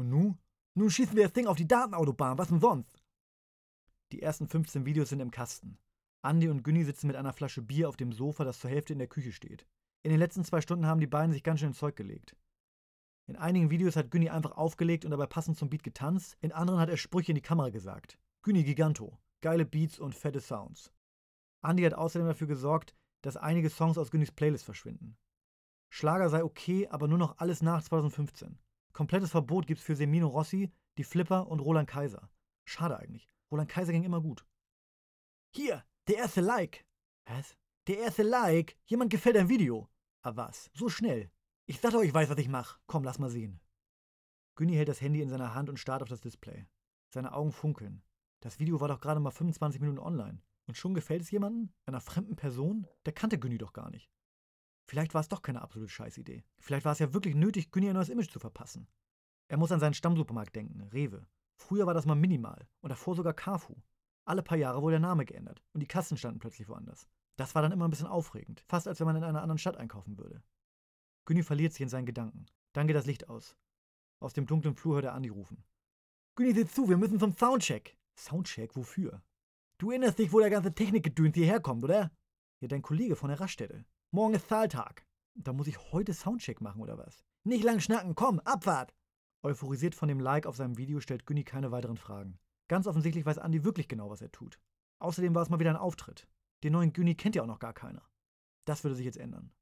Und nu? Nun schießen wir das Ding auf die Datenautobahn, was denn sonst? Die ersten 15 Videos sind im Kasten. Andy und Günni sitzen mit einer Flasche Bier auf dem Sofa, das zur Hälfte in der Küche steht. In den letzten zwei Stunden haben die beiden sich ganz schön ins Zeug gelegt. In einigen Videos hat Günni einfach aufgelegt und dabei passend zum Beat getanzt, in anderen hat er Sprüche in die Kamera gesagt. Günni Giganto. Geile Beats und fette Sounds. Andy hat außerdem dafür gesorgt, dass einige Songs aus Günnis Playlist verschwinden. Schlager sei okay, aber nur noch alles nach 2015. Komplettes Verbot gibt's für Semino Rossi, die Flipper und Roland Kaiser. Schade eigentlich. Roland Kaiser ging immer gut. Hier, der erste Like. Was? Der erste Like. Jemand gefällt ein Video. Aber was? So schnell. Ich dachte euch, ich weiß, was ich mache. Komm, lass mal sehen. Günni hält das Handy in seiner Hand und starrt auf das Display. Seine Augen funkeln. Das Video war doch gerade mal 25 Minuten online. Und schon gefällt es jemandem? Einer fremden Person? Der kannte Günni doch gar nicht. Vielleicht war es doch keine absolute Scheißidee. Vielleicht war es ja wirklich nötig, Günni ein neues Image zu verpassen. Er muss an seinen Stammsupermarkt denken, Rewe. Früher war das mal minimal und davor sogar Carfu. Alle paar Jahre wurde der Name geändert und die Kassen standen plötzlich woanders. Das war dann immer ein bisschen aufregend, fast als wenn man in einer anderen Stadt einkaufen würde. Günni verliert sich in seinen Gedanken. Dann geht das Licht aus. Aus dem dunklen Flur hört er Andi rufen. Günni, sieh zu, wir müssen zum Soundcheck. Soundcheck? Wofür? Du erinnerst dich, wo der ganze Technikgedöns hierher kommt, oder? Ja, dein Kollege von der Raststätte. Morgen ist Zahltag. Da muss ich heute Soundcheck machen, oder was? Nicht lang schnacken, komm, Abfahrt! Euphorisiert von dem Like auf seinem Video stellt Günni keine weiteren Fragen. Ganz offensichtlich weiß Andi wirklich genau, was er tut. Außerdem war es mal wieder ein Auftritt. Den neuen Günni kennt ja auch noch gar keiner. Das würde sich jetzt ändern.